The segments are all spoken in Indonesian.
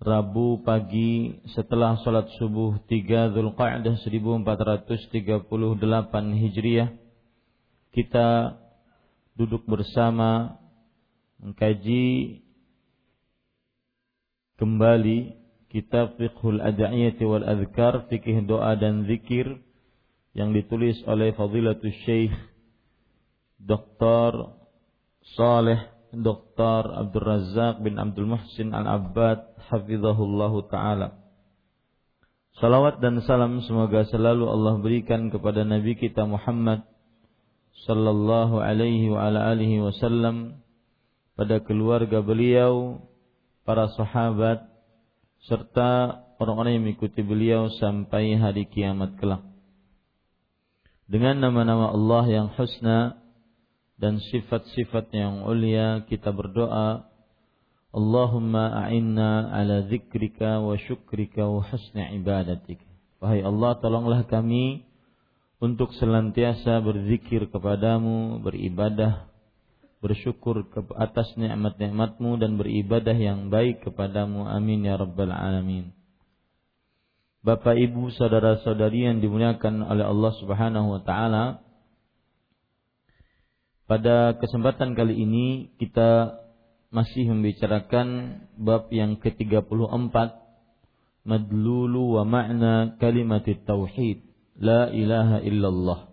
Rabu pagi setelah sholat subuh 3 Zulqa'dah 1438 Hijriah kita duduk bersama mengkaji kembali kitab Fiqhul Ada'iyati wal Adhkar fikih doa dan zikir yang ditulis oleh Fadilatul Syekh Dr. Saleh Dr. Abdul Razak bin Abdul Muhsin Al-Abbad hafizahullahu taala. Salawat dan salam semoga selalu Allah berikan kepada Nabi kita Muhammad sallallahu alaihi wa ala alihi wasallam pada keluarga beliau, para sahabat serta orang-orang yang mengikuti beliau sampai hari kiamat kelak. Dengan nama-nama Allah yang husna dan sifat-sifat yang ulia kita berdoa Allahumma a'inna ala zikrika wa syukrika wa husni ibadatik Wahai Allah tolonglah kami untuk senantiasa berzikir kepadamu, beribadah, bersyukur ke atas nikmat-nikmatmu dan beribadah yang baik kepadamu. Amin ya rabbal alamin. Bapak Ibu, saudara-saudari yang dimuliakan oleh Allah Subhanahu wa taala, pada kesempatan kali ini kita masih membicarakan bab yang ke-34 madlulu wa makna kalimat tauhid la ilaha illallah.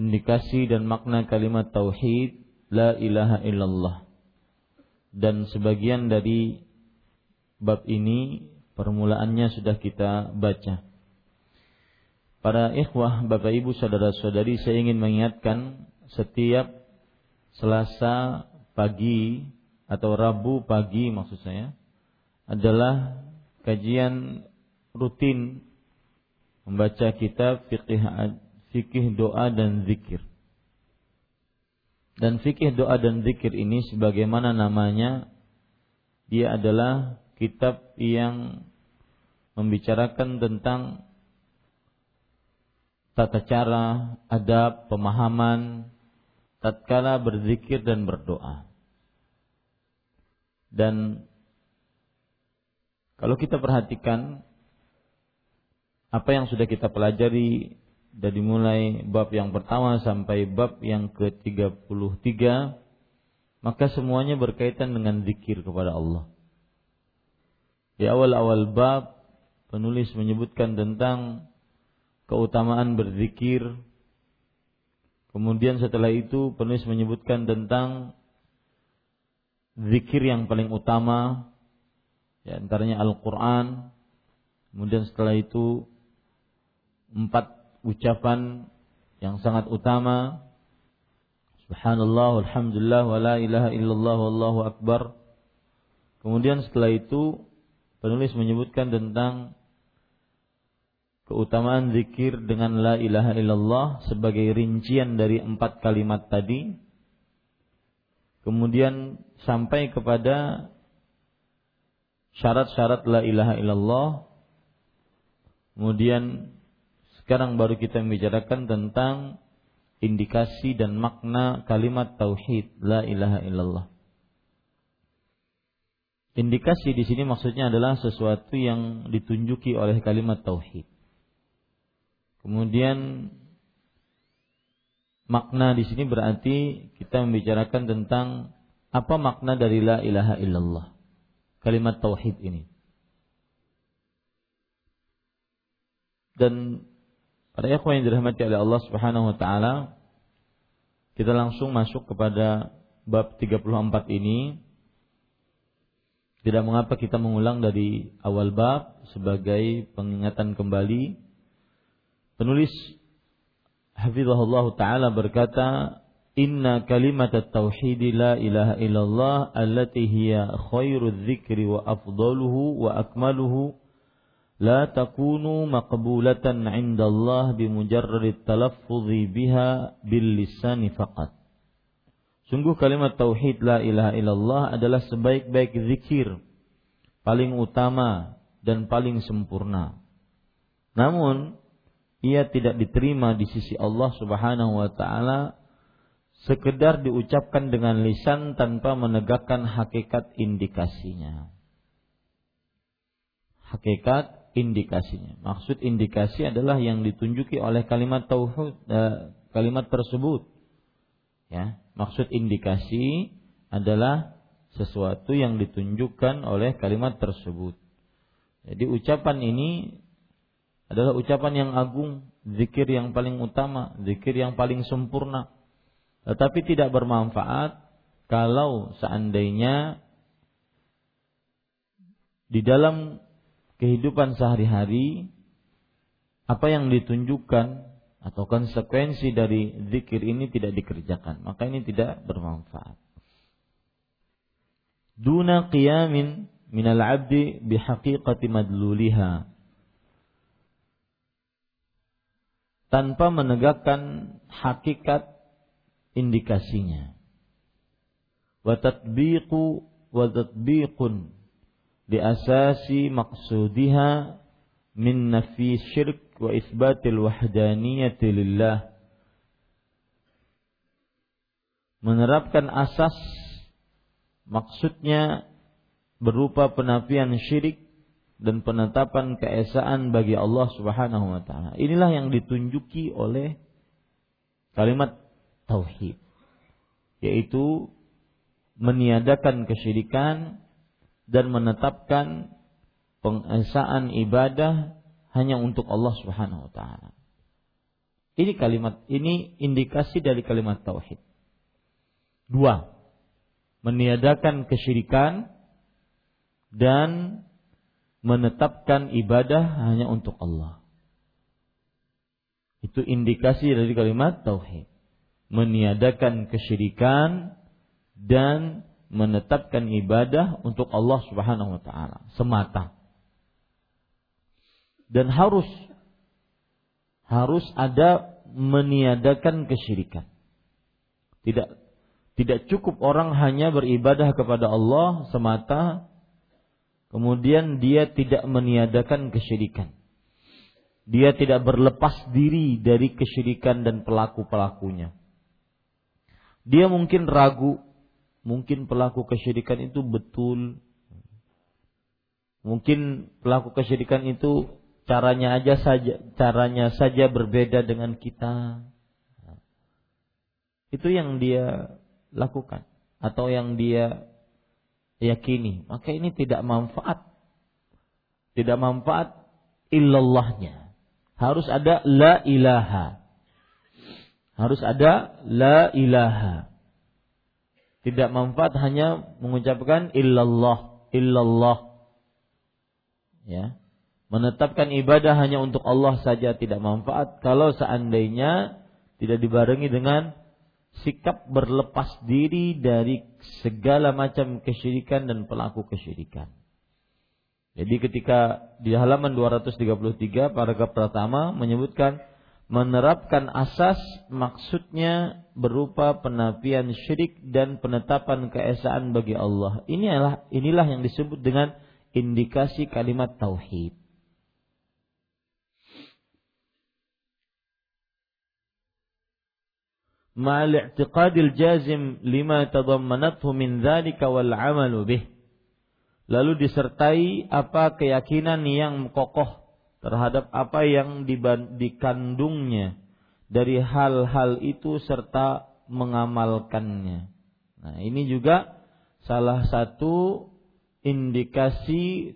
Indikasi dan makna kalimat tauhid la ilaha illallah. Dan sebagian dari bab ini permulaannya sudah kita baca. Para ikhwah, Bapak Ibu, saudara-saudari, saya ingin mengingatkan setiap Selasa pagi atau Rabu pagi maksud saya adalah kajian rutin membaca kitab fikih fikih doa dan zikir. Dan fikih doa dan zikir ini sebagaimana namanya dia adalah kitab yang membicarakan tentang tata cara, adab, pemahaman, tatkala berzikir dan berdoa. Dan kalau kita perhatikan apa yang sudah kita pelajari dari mulai bab yang pertama sampai bab yang ke-33 maka semuanya berkaitan dengan zikir kepada Allah. Di awal-awal bab penulis menyebutkan tentang keutamaan berzikir, Kemudian setelah itu penulis menyebutkan tentang zikir yang paling utama ya antaranya Al-Qur'an kemudian setelah itu empat ucapan yang sangat utama Subhanallah, Alhamdulillah, wa la ilaha illallah, wallahu akbar. Kemudian setelah itu penulis menyebutkan tentang keutamaan zikir dengan la ilaha illallah sebagai rincian dari empat kalimat tadi. Kemudian sampai kepada syarat-syarat la ilaha illallah. Kemudian sekarang baru kita membicarakan tentang indikasi dan makna kalimat tauhid la ilaha illallah. Indikasi di sini maksudnya adalah sesuatu yang ditunjuki oleh kalimat tauhid. Kemudian makna di sini berarti kita membicarakan tentang apa makna dari la ilaha illallah. Kalimat tauhid ini. Dan Para ikhwan yang dirahmati oleh Allah Subhanahu wa taala, kita langsung masuk kepada bab 34 ini. Tidak mengapa kita mengulang dari awal bab sebagai pengingatan kembali. Penulis Hafizahullah taala berkata, "Inna kalimat at-tauhid la ilaha illallah allati hiya khairu dzikri wa afdaluhu wa akmaluhu la takunu maqbulatan 'inda Allah bi mujarrad talaffuzi biha bil lisani faqat." Sungguh kalimat tauhid la ilaha illallah adalah sebaik-baik zikir paling utama dan paling sempurna. Namun ia tidak diterima di sisi Allah Subhanahu wa taala sekedar diucapkan dengan lisan tanpa menegakkan hakikat indikasinya. Hakikat indikasinya. Maksud indikasi adalah yang ditunjuki oleh kalimat tauhid eh, kalimat tersebut. Ya, maksud indikasi adalah sesuatu yang ditunjukkan oleh kalimat tersebut. Jadi ucapan ini adalah ucapan yang agung, zikir yang paling utama, zikir yang paling sempurna. Tetapi tidak bermanfaat kalau seandainya di dalam kehidupan sehari-hari apa yang ditunjukkan atau konsekuensi dari zikir ini tidak dikerjakan, maka ini tidak bermanfaat. Duna qiyamin minal abdi bihaqiqati madluliha. Tanpa menegakkan hakikat indikasinya. Wa tatbiqu wa tatbiqun di asasi maqsudiha min nafi syirk wa isbatil wahdaniyati lillah menerapkan asas maksudnya berupa penafian syirik dan penetapan keesaan bagi Allah Subhanahu wa taala. Inilah yang ditunjuki oleh kalimat tauhid yaitu meniadakan kesyirikan dan menetapkan pengesaan ibadah hanya untuk Allah Subhanahu wa taala. Ini kalimat ini indikasi dari kalimat tauhid. Dua, meniadakan kesyirikan dan menetapkan ibadah hanya untuk Allah. Itu indikasi dari kalimat tauhid. Meniadakan kesyirikan dan menetapkan ibadah untuk Allah Subhanahu wa taala semata. Dan harus harus ada meniadakan kesyirikan. Tidak tidak cukup orang hanya beribadah kepada Allah semata kemudian dia tidak meniadakan kesyirikan. Dia tidak berlepas diri dari kesyirikan dan pelaku-pelakunya. Dia mungkin ragu Mungkin pelaku kesyirikan itu betul. Mungkin pelaku kesyirikan itu caranya aja saja caranya saja berbeda dengan kita. Itu yang dia lakukan atau yang dia yakini. Maka ini tidak manfaat. Tidak manfaat illallahnya. Harus ada la ilaha. Harus ada la ilaha tidak manfaat hanya mengucapkan illallah, illallah. Ya. Menetapkan ibadah hanya untuk Allah saja tidak manfaat kalau seandainya tidak dibarengi dengan sikap berlepas diri dari segala macam kesyirikan dan pelaku kesyirikan. Jadi ketika di halaman 233 paragraf pertama menyebutkan menerapkan asas maksudnya berupa penafian syirik dan penetapan keesaan bagi Allah. Inilah inilah yang disebut dengan indikasi kalimat tauhid. ma'al i'tiqadil jazim lima tadammanathu min dzalika wal 'amalu bih. Lalu disertai apa keyakinan yang kokoh terhadap apa yang dikandungnya dari hal-hal itu serta mengamalkannya. Nah, ini juga salah satu indikasi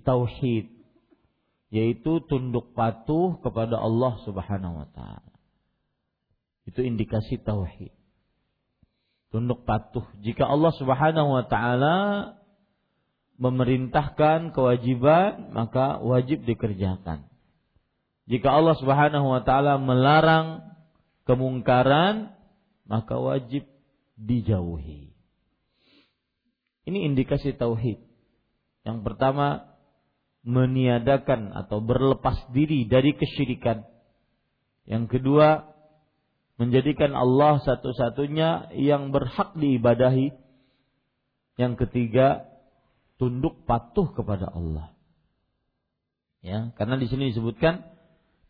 tauhid yaitu tunduk patuh kepada Allah Subhanahu wa taala. Itu indikasi tauhid. Tunduk patuh. Jika Allah Subhanahu wa taala memerintahkan kewajiban, maka wajib dikerjakan. Jika Allah Subhanahu wa taala melarang kemungkaran, maka wajib dijauhi. Ini indikasi tauhid. Yang pertama, meniadakan atau berlepas diri dari kesyirikan. Yang kedua, menjadikan Allah satu-satunya yang berhak diibadahi. Yang ketiga, tunduk patuh kepada Allah. Ya, karena di sini disebutkan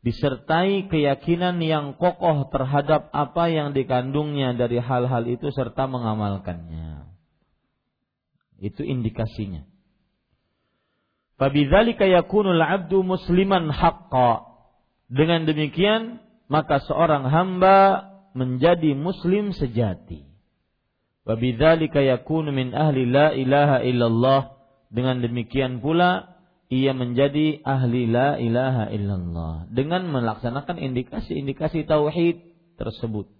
disertai keyakinan yang kokoh terhadap apa yang dikandungnya dari hal-hal itu serta mengamalkannya. Itu indikasinya. Fabidzalika yakunul 'abdu musliman haqqa. Dengan demikian maka seorang hamba menjadi muslim sejati. Wabidzalika yakunu min ahli la ilaha illallah dengan demikian pula ia menjadi ahli la ilaha illallah dengan melaksanakan indikasi-indikasi tauhid tersebut.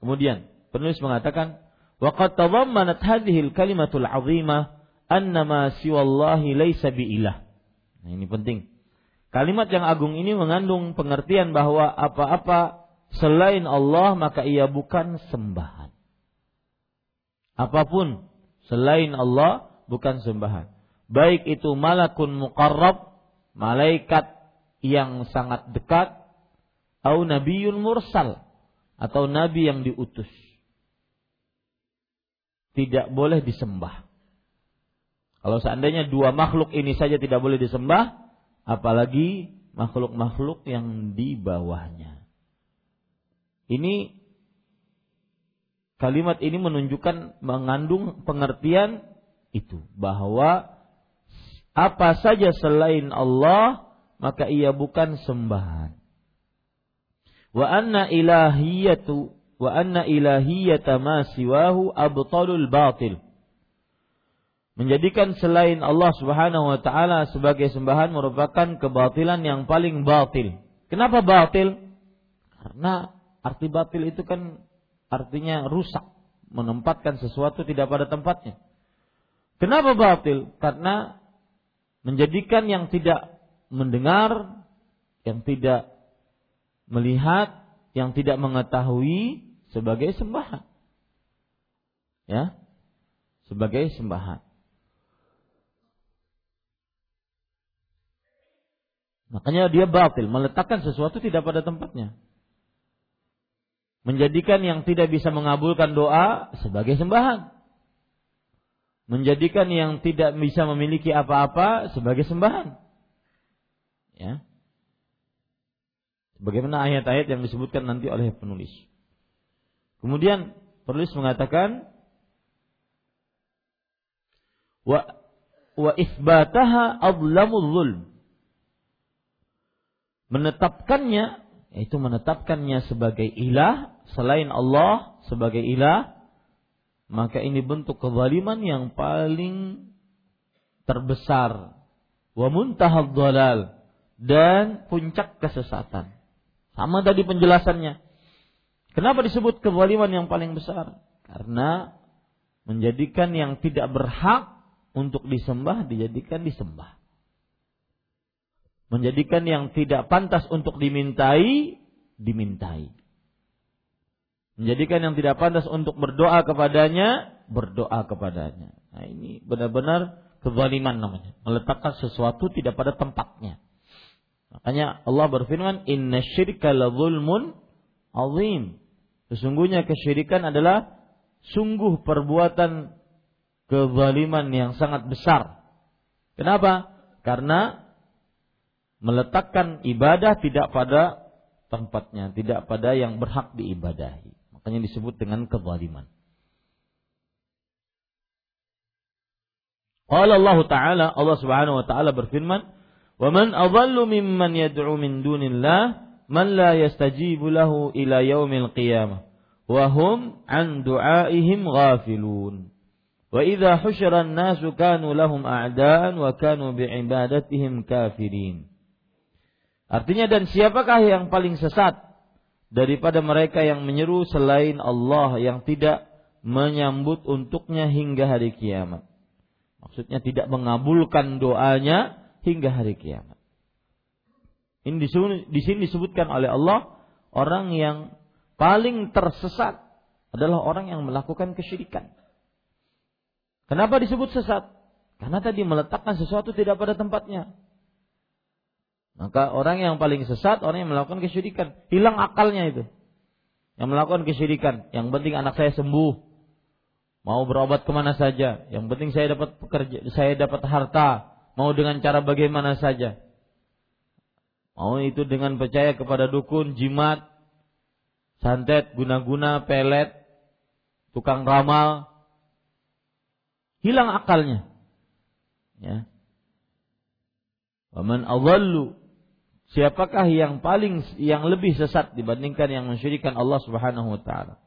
Kemudian penulis mengatakan waqad tadammanat hadhihi kalimatul azimah annama siwallahi laisa biilah. Nah, ini penting. Kalimat yang agung ini mengandung pengertian bahwa apa-apa selain Allah maka ia bukan sembahan. Apa pun selain Allah bukan sembahan. Baik itu malakun muqarrab, malaikat yang sangat dekat, atau nabiyun mursal, atau nabi yang diutus. Tidak boleh disembah. Kalau seandainya dua makhluk ini saja tidak boleh disembah, apalagi makhluk-makhluk yang di bawahnya. Ini kalimat ini menunjukkan mengandung pengertian itu bahwa apa saja selain Allah maka ia bukan sembahan. Wa anna ilahiyatu wa anna ilahiyata ma siwahu abtalul batil. Menjadikan selain Allah Subhanahu wa taala sebagai sembahan merupakan kebatilan yang paling batil. Kenapa batil? Karena arti batil itu kan artinya rusak, menempatkan sesuatu tidak pada tempatnya. Kenapa batil? Karena menjadikan yang tidak mendengar, yang tidak melihat, yang tidak mengetahui sebagai sembahan. Ya. Sebagai sembahan. Makanya dia batil, meletakkan sesuatu tidak pada tempatnya. Menjadikan yang tidak bisa mengabulkan doa sebagai sembahan menjadikan yang tidak bisa memiliki apa-apa sebagai sembahan. Ya. Bagaimana ayat-ayat yang disebutkan nanti oleh penulis. Kemudian penulis mengatakan wa wa isbataha adlamul zulm. Menetapkannya yaitu menetapkannya sebagai ilah selain Allah sebagai ilah maka ini bentuk kezaliman yang paling terbesar wa muntahad dhalal dan puncak kesesatan. Sama tadi penjelasannya. Kenapa disebut kezaliman yang paling besar? Karena menjadikan yang tidak berhak untuk disembah dijadikan disembah. Menjadikan yang tidak pantas untuk dimintai dimintai. Menjadikan yang tidak pantas untuk berdoa kepadanya berdoa kepadanya. Nah, ini benar-benar kezaliman namanya. Meletakkan sesuatu tidak pada tempatnya. Makanya Allah berfirman, "Inna syirka la zulmun azim." Sesungguhnya kesyirikan adalah sungguh perbuatan kezaliman yang sangat besar. Kenapa? Karena meletakkan ibadah tidak pada tempatnya, tidak pada yang berhak diibadahi. Makanya disebut dengan kezaliman. Qala Allah Ta'ala, Allah Subhanahu wa taala berfirman, "Wa man adhallu mimman yad'u min dunillah man la yastajibu lahu ila yaumil qiyamah wa hum an du'aihim ghafilun." Wa idza husyira an-nasu kanu lahum a'daan wa kanu bi'ibadatihim kafirin. Artinya dan siapakah yang paling sesat daripada mereka yang menyeru selain Allah yang tidak menyambut untuknya hingga hari kiamat. Maksudnya tidak mengabulkan doanya hingga hari kiamat. Ini di sini disebutkan oleh Allah orang yang paling tersesat adalah orang yang melakukan kesyirikan. Kenapa disebut sesat? Karena tadi meletakkan sesuatu tidak pada tempatnya. Maka orang yang paling sesat orang yang melakukan kesyirikan, hilang akalnya itu. Yang melakukan kesyirikan, yang penting anak saya sembuh, mau berobat ke mana saja, yang penting saya dapat pekerja, saya dapat harta, mau dengan cara bagaimana saja. Mau itu dengan percaya kepada dukun, jimat, santet, guna-guna, pelet, tukang ramal, hilang akalnya. Ya. Waman awallu Siapakah yang paling yang lebih sesat dibandingkan yang mensyirikan Allah Subhanahu wa taala?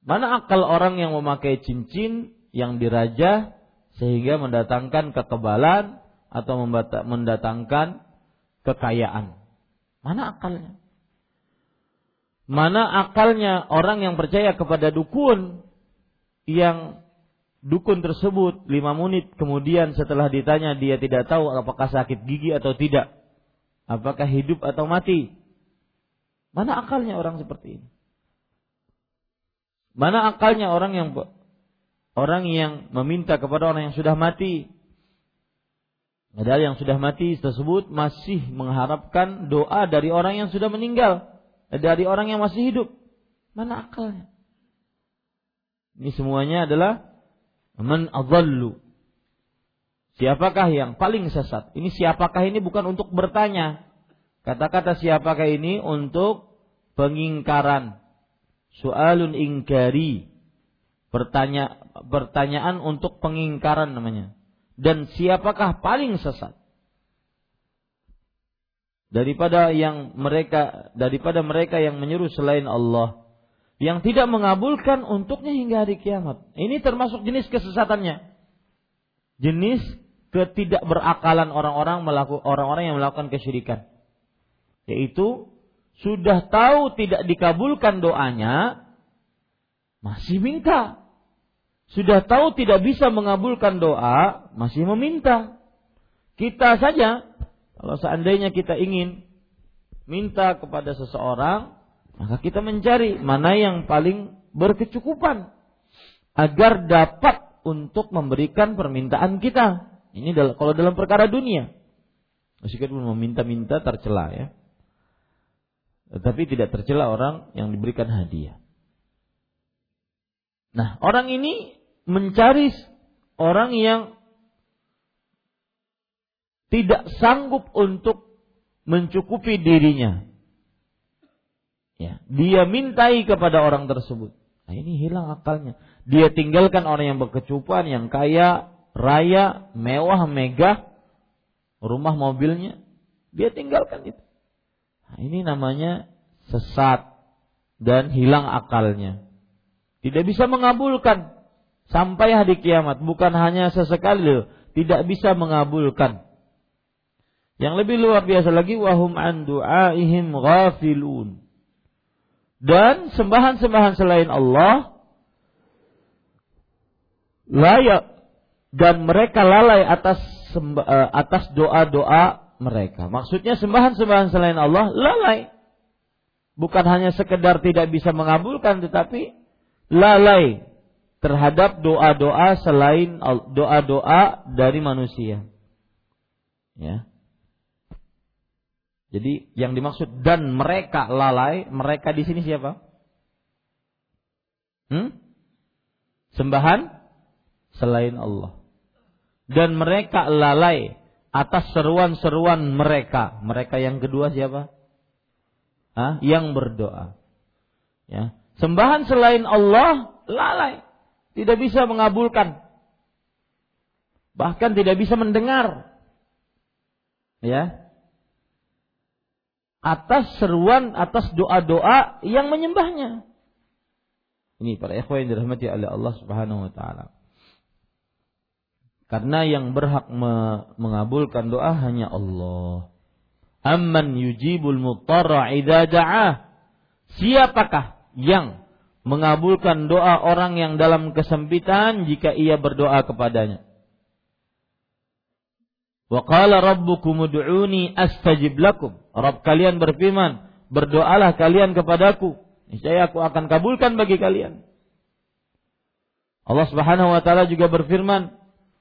Mana akal orang yang memakai cincin yang diraja sehingga mendatangkan kekebalan atau mendatangkan kekayaan? Mana akalnya? Mana akalnya orang yang percaya kepada dukun yang dukun tersebut lima menit kemudian setelah ditanya dia tidak tahu apakah sakit gigi atau tidak, apakah hidup atau mati. Mana akalnya orang seperti ini? Mana akalnya orang yang orang yang meminta kepada orang yang sudah mati? Padahal yang sudah mati tersebut masih mengharapkan doa dari orang yang sudah meninggal, dari orang yang masih hidup. Mana akalnya? Ini semuanya adalah man adallu. Siapakah yang paling sesat? Ini siapakah ini bukan untuk bertanya. Kata-kata siapakah ini untuk pengingkaran Soalun ingkari. Bertanya, pertanyaan untuk pengingkaran namanya. Dan siapakah paling sesat? Daripada yang mereka daripada mereka yang menyeru selain Allah yang tidak mengabulkan untuknya hingga hari kiamat. Ini termasuk jenis kesesatannya. Jenis ketidakberakalan orang-orang melakukan orang-orang yang melakukan kesyirikan. Yaitu sudah tahu tidak dikabulkan doanya, masih minta. Sudah tahu tidak bisa mengabulkan doa, masih meminta. Kita saja, kalau seandainya kita ingin minta kepada seseorang, maka kita mencari mana yang paling berkecukupan agar dapat untuk memberikan permintaan kita. Ini kalau dalam perkara dunia. Meskipun meminta-minta tercela ya. Tetapi tidak tercela orang yang diberikan hadiah. Nah, orang ini mencari orang yang tidak sanggup untuk mencukupi dirinya. Ya, dia mintai kepada orang tersebut. Nah, ini hilang akalnya. Dia tinggalkan orang yang berkecukupan, yang kaya, raya, mewah, megah, rumah mobilnya. Dia tinggalkan itu. Nah, ini namanya sesat dan hilang akalnya. Tidak bisa mengabulkan sampai hari kiamat. Bukan hanya sesekali, tidak bisa mengabulkan. Yang lebih luar biasa lagi wahum an du'aihim ghafilun. Dan sembahan-sembahan selain Allah layak dan mereka lalai atas eh, atas doa-doa mereka. Maksudnya sembahan-sembahan selain Allah lalai. Bukan hanya sekedar tidak bisa mengabulkan tetapi lalai terhadap doa-doa selain doa-doa dari manusia. Ya. Jadi yang dimaksud dan mereka lalai, mereka di sini siapa? Hmm? Sembahan selain Allah. Dan mereka lalai atas seruan-seruan mereka. Mereka yang kedua siapa? Hah? Yang berdoa. Ya. Sembahan selain Allah lalai. Tidak bisa mengabulkan. Bahkan tidak bisa mendengar. Ya. Atas seruan, atas doa-doa yang menyembahnya. Ini para ikhwan yang dirahmati oleh Allah Subhanahu wa taala. Karena yang berhak me mengabulkan doa hanya Allah. Amman yujibul mutarra idza da'ah. Siapakah yang mengabulkan doa orang yang dalam kesempitan jika ia berdoa kepadanya? Wa qala rabbukum ud'uni astajib lakum. Rabb kalian berfirman, berdoalah kalian kepadaku, niscaya aku akan kabulkan bagi kalian. Allah Subhanahu wa taala juga berfirman,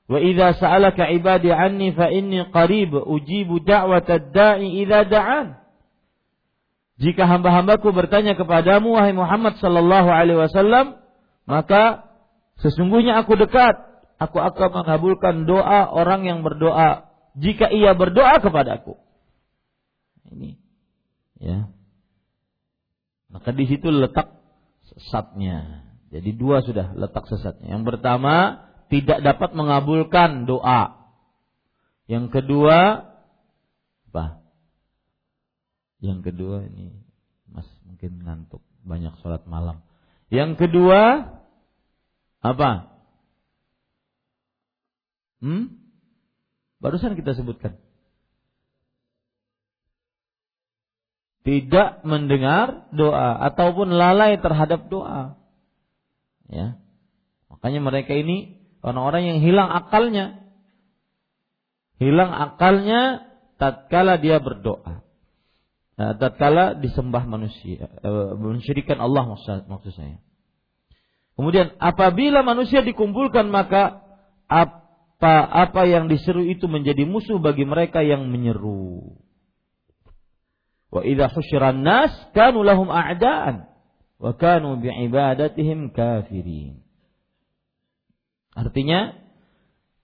Wa idza sa'alaka ibadi anni fa inni qarib ujibu da'watad da'i idza da'an. Jika hamba-hambaku bertanya kepadamu wahai Muhammad sallallahu alaihi wasallam, maka sesungguhnya aku dekat, aku akan mengabulkan doa orang yang berdoa jika ia berdoa kepadaku. Ini ya. Maka di situ letak sesatnya. Jadi dua sudah letak sesatnya. Yang pertama, tidak dapat mengabulkan doa. Yang kedua apa? Yang kedua ini Mas mungkin ngantuk banyak sholat malam. Yang kedua apa? Hmm? Barusan kita sebutkan. Tidak mendengar doa ataupun lalai terhadap doa. Ya. Makanya mereka ini Orang-orang yang hilang akalnya. Hilang akalnya tatkala dia berdoa. Nah, tatkala disembah manusia, e, mensyirikan Allah maksud, saya. Kemudian apabila manusia dikumpulkan maka apa apa yang diseru itu menjadi musuh bagi mereka yang menyeru. Wa idza husyiran nas kanu lahum a'daan wa kanu bi'ibadatihim kafirin. Artinya,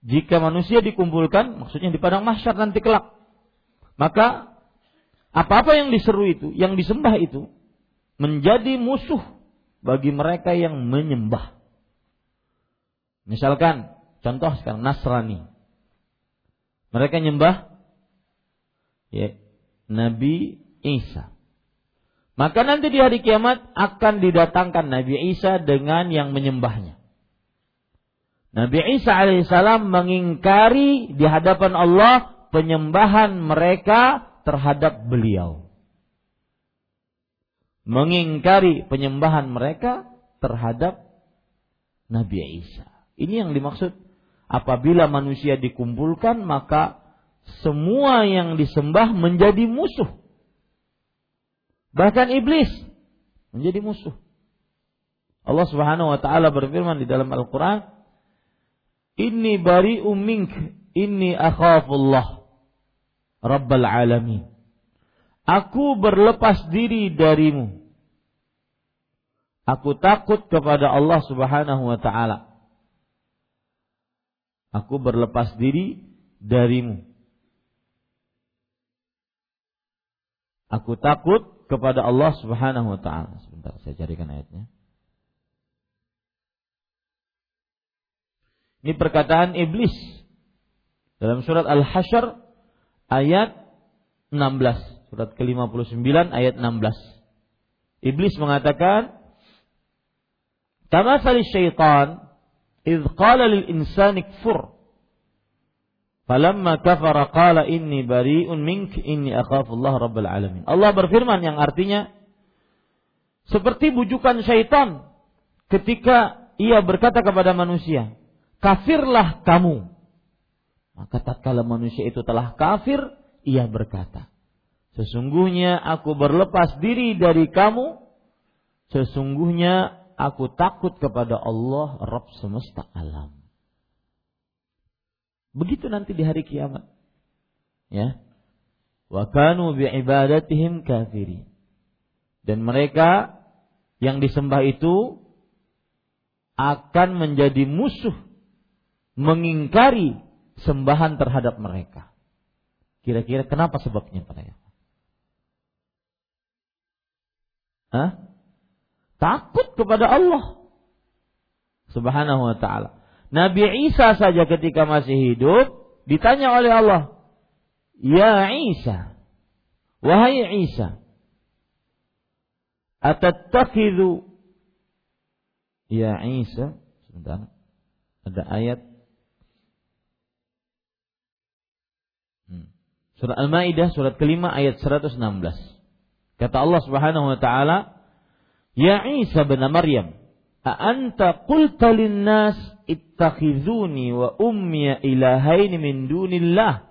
jika manusia dikumpulkan, maksudnya di padang mahsyar nanti kelak, maka apa-apa yang diseru itu, yang disembah itu, menjadi musuh bagi mereka yang menyembah. Misalkan, contoh sekarang Nasrani. Mereka nyembah ya, Nabi Isa. Maka nanti di hari kiamat akan didatangkan Nabi Isa dengan yang menyembahnya. Nabi Isa alaihissalam mengingkari di hadapan Allah penyembahan mereka terhadap beliau. Mengingkari penyembahan mereka terhadap Nabi Isa. Ini yang dimaksud apabila manusia dikumpulkan maka semua yang disembah menjadi musuh. Bahkan iblis menjadi musuh. Allah Subhanahu wa taala berfirman di dalam Al-Qur'an, Inni bari mink, inni akhafullah Rabbal alamin. Aku berlepas diri darimu. Aku takut kepada Allah Subhanahu wa taala. Aku berlepas diri darimu. Aku takut kepada Allah Subhanahu wa taala. Sebentar saya carikan ayatnya. Ini perkataan iblis dalam surat Al-Hasyr ayat 16, surat ke-59 ayat 16. Iblis mengatakan, "Kama syaitan idh qala lil insani kfur." Falamma kafara qala inni bari'un mink inni akhafu Allah rabbal alamin. Allah berfirman yang artinya seperti bujukan syaitan ketika ia berkata kepada manusia, kafirlah kamu. Maka tatkala manusia itu telah kafir, ia berkata, Sesungguhnya aku berlepas diri dari kamu. Sesungguhnya aku takut kepada Allah Rabb semesta alam. Begitu nanti di hari kiamat. Ya. Wa kanu bi'ibadatihim kafiri. Dan mereka yang disembah itu akan menjadi musuh mengingkari sembahan terhadap mereka. Kira-kira kenapa sebabnya para ya? Hah? Takut kepada Allah Subhanahu wa taala. Nabi Isa saja ketika masih hidup ditanya oleh Allah, "Ya Isa, wahai Isa, atattakhidhu Ya Isa, sebentar. Ada ayat hmm. Surat Al-Maidah surat kelima ayat 116. Kata Allah Subhanahu wa taala, "Ya Isa bin Maryam, a anta qulta lin-nas ittakhizuni wa ummi ilahaini min dunillah?"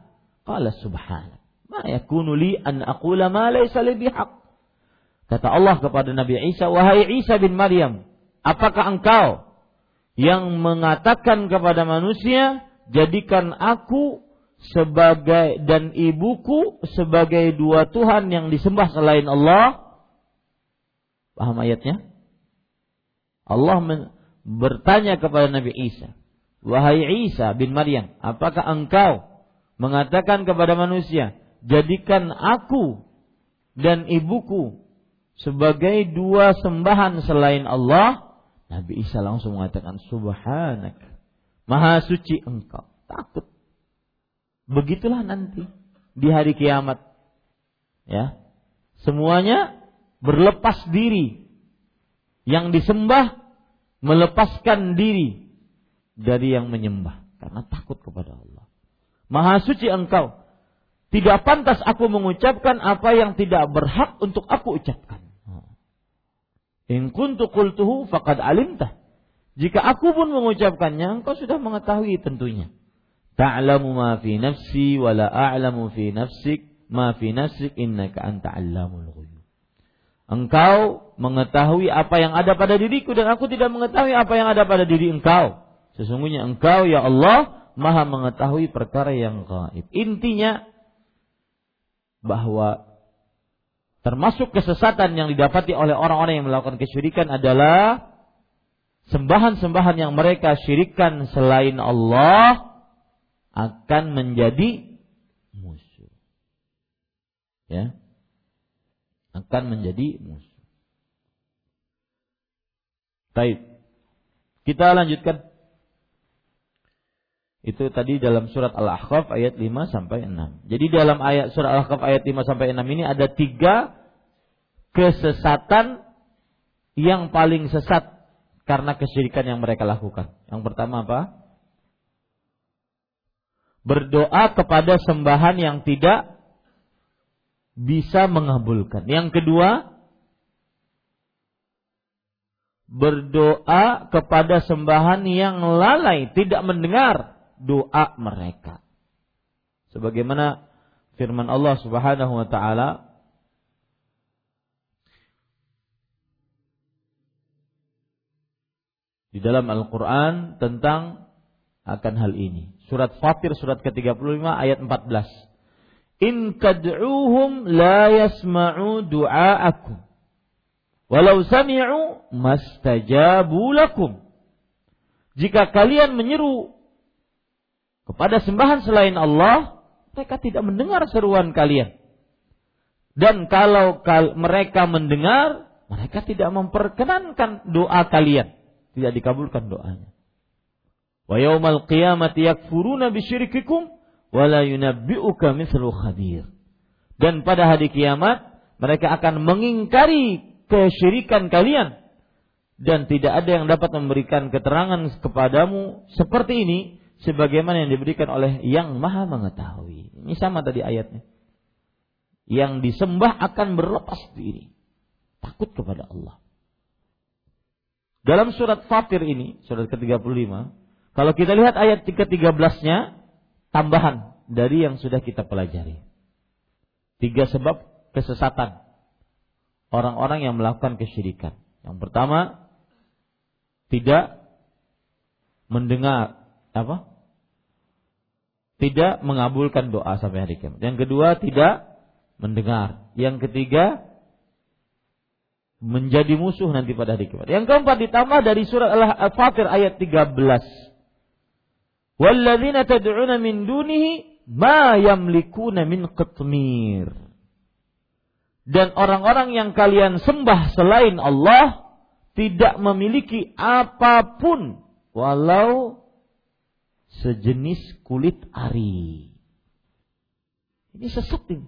Qala subhanak, "Ma yakunu li an aqula ma laysa li bihaq." Kata Allah kepada Nabi Isa, "Wahai Isa bin Maryam, Apakah engkau yang mengatakan kepada manusia, jadikan aku sebagai dan ibuku sebagai dua Tuhan yang disembah selain Allah? Paham ayatnya? Allah bertanya kepada Nabi Isa, "Wahai Isa bin Maryam, apakah engkau mengatakan kepada manusia, jadikan aku dan ibuku sebagai dua sembahan selain Allah?" Nabi Isa langsung mengatakan subhanak. Maha suci engkau. Takut. Begitulah nanti di hari kiamat. Ya. Semuanya berlepas diri. Yang disembah melepaskan diri dari yang menyembah karena takut kepada Allah. Maha suci engkau. Tidak pantas aku mengucapkan apa yang tidak berhak untuk aku ucapkan. In kuntu qultuhu faqad alimtah. Jika aku pun mengucapkannya, engkau sudah mengetahui tentunya. Ta'lamu ma fi nafsi wa la a'lamu fi nafsik ma fi nafsik innaka anta 'allamul ghuyub. Engkau mengetahui apa yang ada pada diriku dan aku tidak mengetahui apa yang ada pada diri engkau. Sesungguhnya engkau ya Allah Maha mengetahui perkara yang gaib. Intinya bahwa Termasuk kesesatan yang didapati oleh orang-orang yang melakukan kesyirikan adalah sembahan-sembahan yang mereka syirikan selain Allah akan menjadi musuh. Ya. Akan menjadi musuh. Baik. Kita lanjutkan. Itu tadi dalam surat Al-Ahqaf ayat 5 sampai 6. Jadi dalam ayat surat Al-Ahqaf ayat 5 sampai 6 ini ada tiga kesesatan yang paling sesat karena kesyirikan yang mereka lakukan. Yang pertama apa? Berdoa kepada sembahan yang tidak bisa mengabulkan. Yang kedua, berdoa kepada sembahan yang lalai, tidak mendengar doa mereka. Sebagaimana firman Allah Subhanahu wa taala di dalam Al-Qur'an tentang akan hal ini. Surat Fatir surat ke-35 ayat 14. In kad'uhum la yasma'u du'aakum. Walau sami'u mastajabu lakum. Jika kalian menyeru kepada sembahan selain Allah, mereka tidak mendengar seruan kalian. Dan kalau mereka mendengar, mereka tidak memperkenankan doa kalian. Tidak dikabulkan doanya. Wa yaumal qiyamati yakfuruna bisyirikikum wa la yunabbi'uka mithlu khabir. Dan pada hari kiamat mereka akan mengingkari kesyirikan kalian dan tidak ada yang dapat memberikan keterangan kepadamu seperti ini sebagaimana yang diberikan oleh yang maha mengetahui. Ini sama tadi ayatnya. Yang disembah akan berlepas diri. Takut kepada Allah. Dalam surat Fatir ini, surat ke-35, Kalau kita lihat ayat ke-13-nya tambahan dari yang sudah kita pelajari. Tiga sebab kesesatan orang-orang yang melakukan kesyirikan. Yang pertama, tidak mendengar apa? Tidak mengabulkan doa sampai hari kiamat. Yang kedua, tidak mendengar. Yang ketiga, menjadi musuh nanti pada hari kiamat. Yang keempat ditambah dari surat Al-Fatir ayat 13. Walladzina tad'una min dunihi ma yamlikuna min qitmir. Dan orang-orang yang kalian sembah selain Allah tidak memiliki apa pun walau sejenis kulit ari. Ini sesat ini.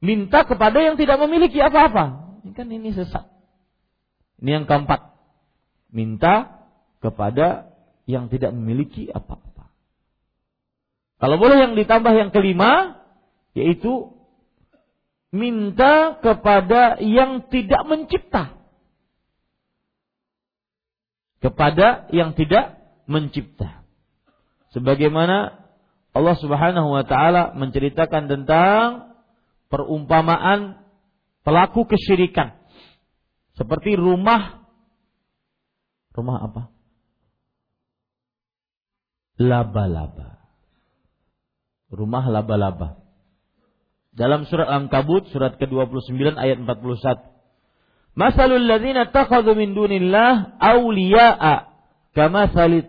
Minta kepada yang tidak memiliki apa-apa. Ini kan ini sesat. Ini yang keempat. Minta kepada yang tidak memiliki apa-apa. Kalau boleh yang ditambah yang kelima, yaitu minta kepada yang tidak mencipta. Kepada yang tidak mencipta. Sebagaimana Allah Subhanahu wa taala menceritakan tentang perumpamaan pelaku kesyirikan. Seperti rumah rumah apa? Laba-laba. Rumah laba-laba. Dalam surat Al-Ankabut surat ke-29 ayat 41. Masalul ladzina takhadhu min dunillah awliya'a kama salit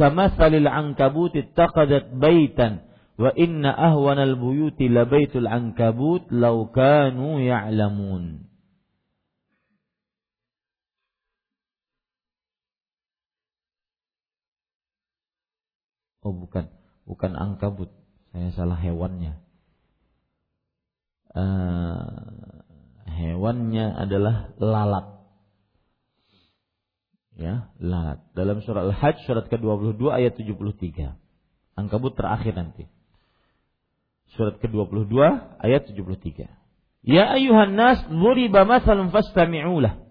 kama salil ankabut ittakhadhat baitan wa inna ahwanal buyuti labaitul ankabut law kanu ya'lamun. Oh bukan, bukan angkabut. Saya salah hewannya uh, hewannya adalah lalat. Ya, lalat. Dalam surah Al-Hajj surat ke-22 ayat 73. Angkabut terakhir nanti. Surat ke-22 ayat 73. Ya ayuhan nas duriba masalun fastami'u lah.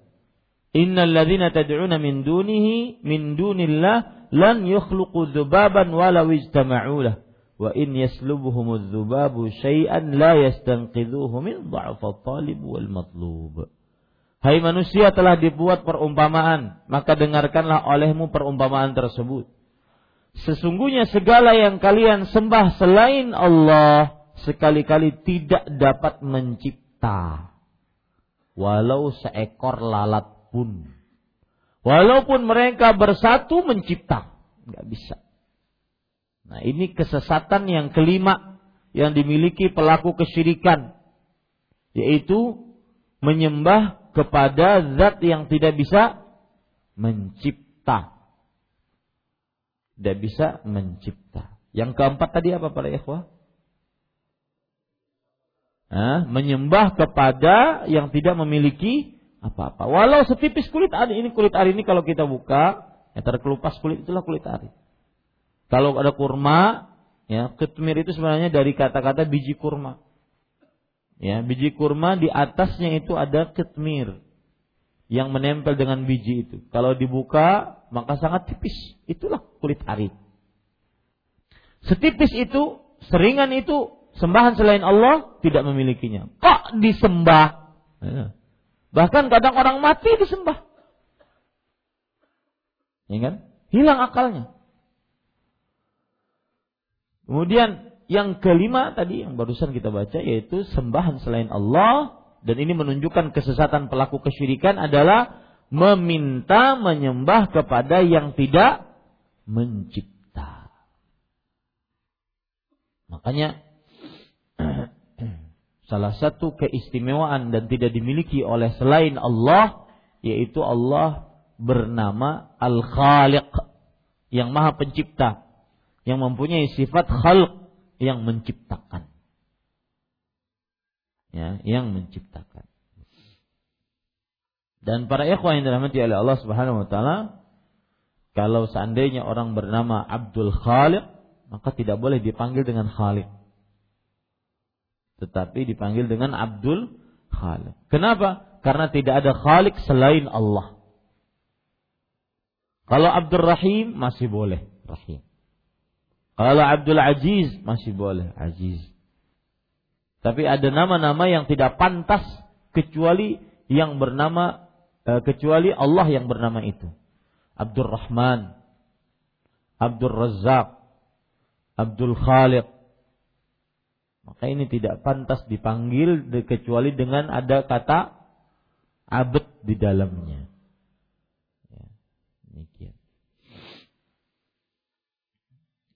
Innal ladzina tad'una min dunihi min dunillah lan yakhluqu dzubaban walau ijtama'u lah wa in yaslubuhum dzubabu syai'an la yastanqidhuhu min dha'fa talib wal matlub. Hai manusia telah dibuat perumpamaan, maka dengarkanlah olehmu perumpamaan tersebut. Sesungguhnya segala yang kalian sembah selain Allah sekali-kali tidak dapat mencipta walau seekor lalat pun. Walaupun mereka bersatu mencipta, nggak bisa. Nah, ini kesesatan yang kelima yang dimiliki pelaku kesyirikan yaitu menyembah kepada zat yang tidak bisa mencipta. Tidak bisa mencipta. Yang keempat tadi apa para ikhwah? Menyembah kepada yang tidak memiliki apa-apa. Walau setipis kulit ari ini kulit ari ini kalau kita buka, yang terkelupas kulit itulah kulit ari. Kalau ada kurma, ya, ketmir itu sebenarnya dari kata-kata biji kurma. Ya, biji kurma di atasnya itu ada ketmir yang menempel dengan biji itu. Kalau dibuka, maka sangat tipis. Itulah kulit ari. Setipis itu, seringan itu, sembahan selain Allah tidak memilikinya. Kok disembah? Ya. Bahkan kadang orang mati disembah. Ya kan? Hilang akalnya. Kemudian yang kelima tadi yang barusan kita baca yaitu sembahan selain Allah dan ini menunjukkan kesesatan pelaku kesyirikan adalah meminta menyembah kepada yang tidak mencipta. Makanya salah satu keistimewaan dan tidak dimiliki oleh selain Allah yaitu Allah bernama Al-Khaliq yang Maha Pencipta yang mempunyai sifat khalq yang menciptakan. Ya, yang menciptakan. Dan para ikhwan yang dirahmati oleh Allah Subhanahu wa taala, kalau seandainya orang bernama Abdul Khaliq, maka tidak boleh dipanggil dengan Khaliq. Tetapi dipanggil dengan Abdul Khaliq. Kenapa? Karena tidak ada Khaliq selain Allah. Kalau Abdul Rahim masih boleh Rahim. Kalau Abdul Aziz masih boleh Aziz. Tapi ada nama-nama yang tidak pantas kecuali yang bernama eh, kecuali Allah yang bernama itu. Abdul Rahman, Abdul Razak, Abdul Khaliq. Maka ini tidak pantas dipanggil kecuali dengan ada kata abad di dalamnya.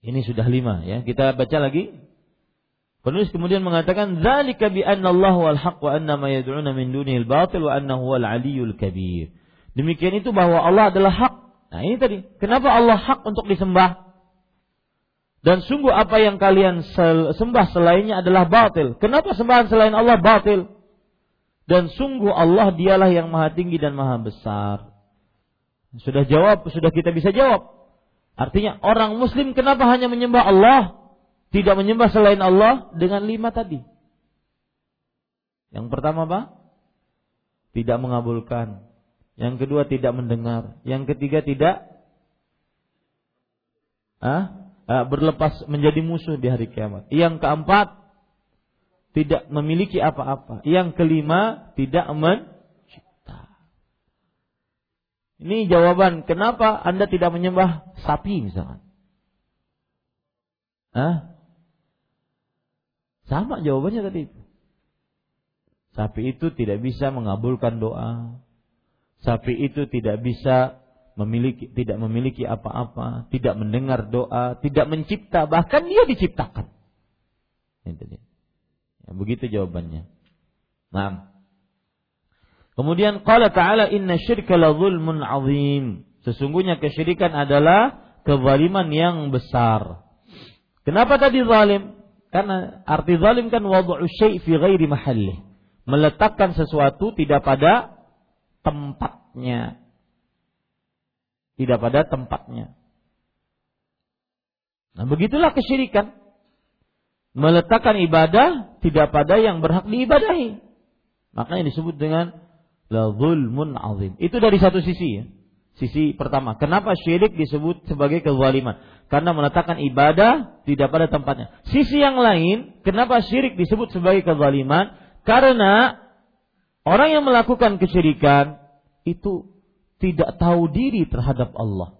Ini sudah lima ya. Kita baca lagi. Penulis kemudian mengatakan zalika bi anna Allah wal haq wa anna ma yad'una min dunihi al-batil wa annahu wal aliyyul kabir. Demikian itu bahwa Allah adalah hak. Nah, ini tadi. Kenapa Allah hak untuk disembah? Dan sungguh apa yang kalian sembah selainnya adalah batil. Kenapa sembahan selain Allah batil? Dan sungguh Allah dialah yang maha tinggi dan maha besar. Sudah jawab, sudah kita bisa jawab. Artinya orang muslim kenapa hanya menyembah Allah? Tidak menyembah selain Allah dengan lima tadi. Yang pertama apa? Tidak mengabulkan. Yang kedua tidak mendengar. Yang ketiga tidak ah, berlepas menjadi musuh di hari kiamat. Yang keempat tidak memiliki apa-apa. Yang kelima tidak men ini jawaban kenapa Anda tidak menyembah sapi misalkan. Hah? Sama jawabannya tadi. Sapi itu tidak bisa mengabulkan doa. Sapi itu tidak bisa memiliki tidak memiliki apa-apa, tidak mendengar doa, tidak mencipta, bahkan dia diciptakan. Itu. Ya, begitu jawabannya. Nah, Kemudian qala ta'ala inna syirka la zulmun azim. Sesungguhnya kesyirikan adalah kezaliman yang besar. Kenapa tadi zalim? Karena arti zalim kan wad'u syai' fi ghairi mahalli. Meletakkan sesuatu tidak pada tempatnya. Tidak pada tempatnya. Nah, begitulah kesyirikan. Meletakkan ibadah tidak pada yang berhak diibadahi. Makanya disebut dengan la zulmun azim. Itu dari satu sisi ya. Sisi pertama, kenapa syirik disebut sebagai kezaliman? Karena meletakkan ibadah tidak pada tempatnya. Sisi yang lain, kenapa syirik disebut sebagai kezaliman? Karena orang yang melakukan kesyirikan itu tidak tahu diri terhadap Allah.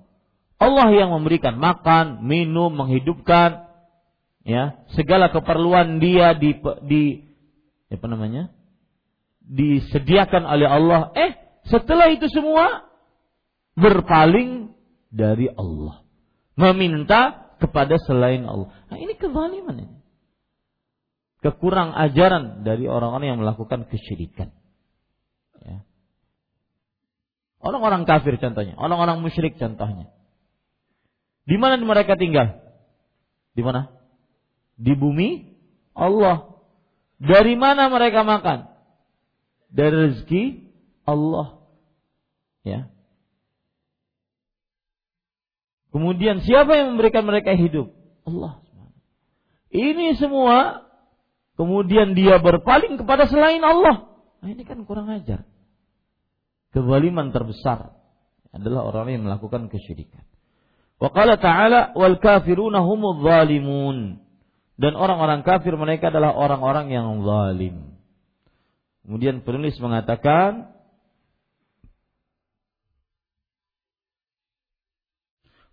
Allah yang memberikan makan, minum, menghidupkan, ya segala keperluan dia di, di apa namanya disediakan oleh Allah. Eh, setelah itu semua berpaling dari Allah. Meminta kepada selain Allah. Nah, ini kezaliman ini. Kekurang ajaran dari orang-orang yang melakukan kesyirikan. Orang-orang kafir contohnya, orang-orang musyrik contohnya. Di mana mereka tinggal? Di mana? Di bumi Allah. Dari mana mereka makan? dari rezeki Allah. Ya. Kemudian siapa yang memberikan mereka hidup? Allah. Ini semua kemudian dia berpaling kepada selain Allah. Nah, ini kan kurang ajar. Kezaliman terbesar adalah orang yang melakukan kesyirikan. Wa qala ta'ala wal kafiruna zalimun. Dan orang-orang kafir mereka adalah orang-orang yang zalim. Kemudian penulis mengatakan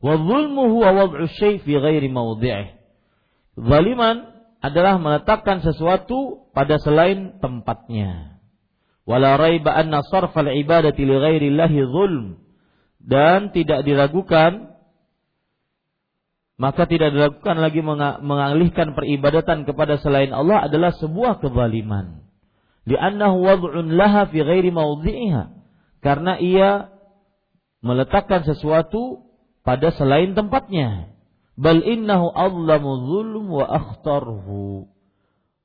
Wa zulmu huwa wad'u syai' fi ghairi mawdhi'ih. Zaliman adalah meletakkan sesuatu pada selain tempatnya. Wala raiba anna sarfal ibadati li ghairi llahi zulm. Dan tidak diragukan maka tidak diragukan lagi mengalihkan peribadatan kepada selain Allah adalah sebuah kezaliman. Li'annahu wad'un laha fi ghairi karena ia meletakkan sesuatu pada selain tempatnya. Bal innahu azlamu zulm wa akhtarhu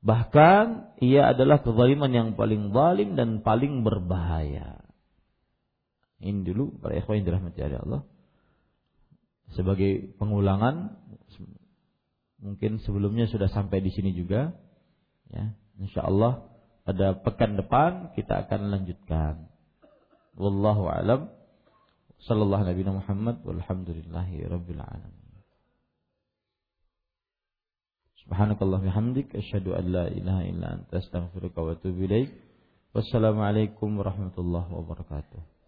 bahkan ia adalah kezaliman yang paling zalim dan paling berbahaya ini dulu para ikhwan yang dirahmati Allah sebagai pengulangan mungkin sebelumnya sudah sampai di sini juga ya insyaallah pada pekan depan kita akan lanjutkan. Wallahu alam. Sallallahu Nabi Muhammad walhamdulillahi rabbil alamin. Subhanakallah bihamdik asyhadu an la ilaha illa anta astaghfiruka wa atubu ilaik. Wassalamualaikum warahmatullahi wabarakatuh.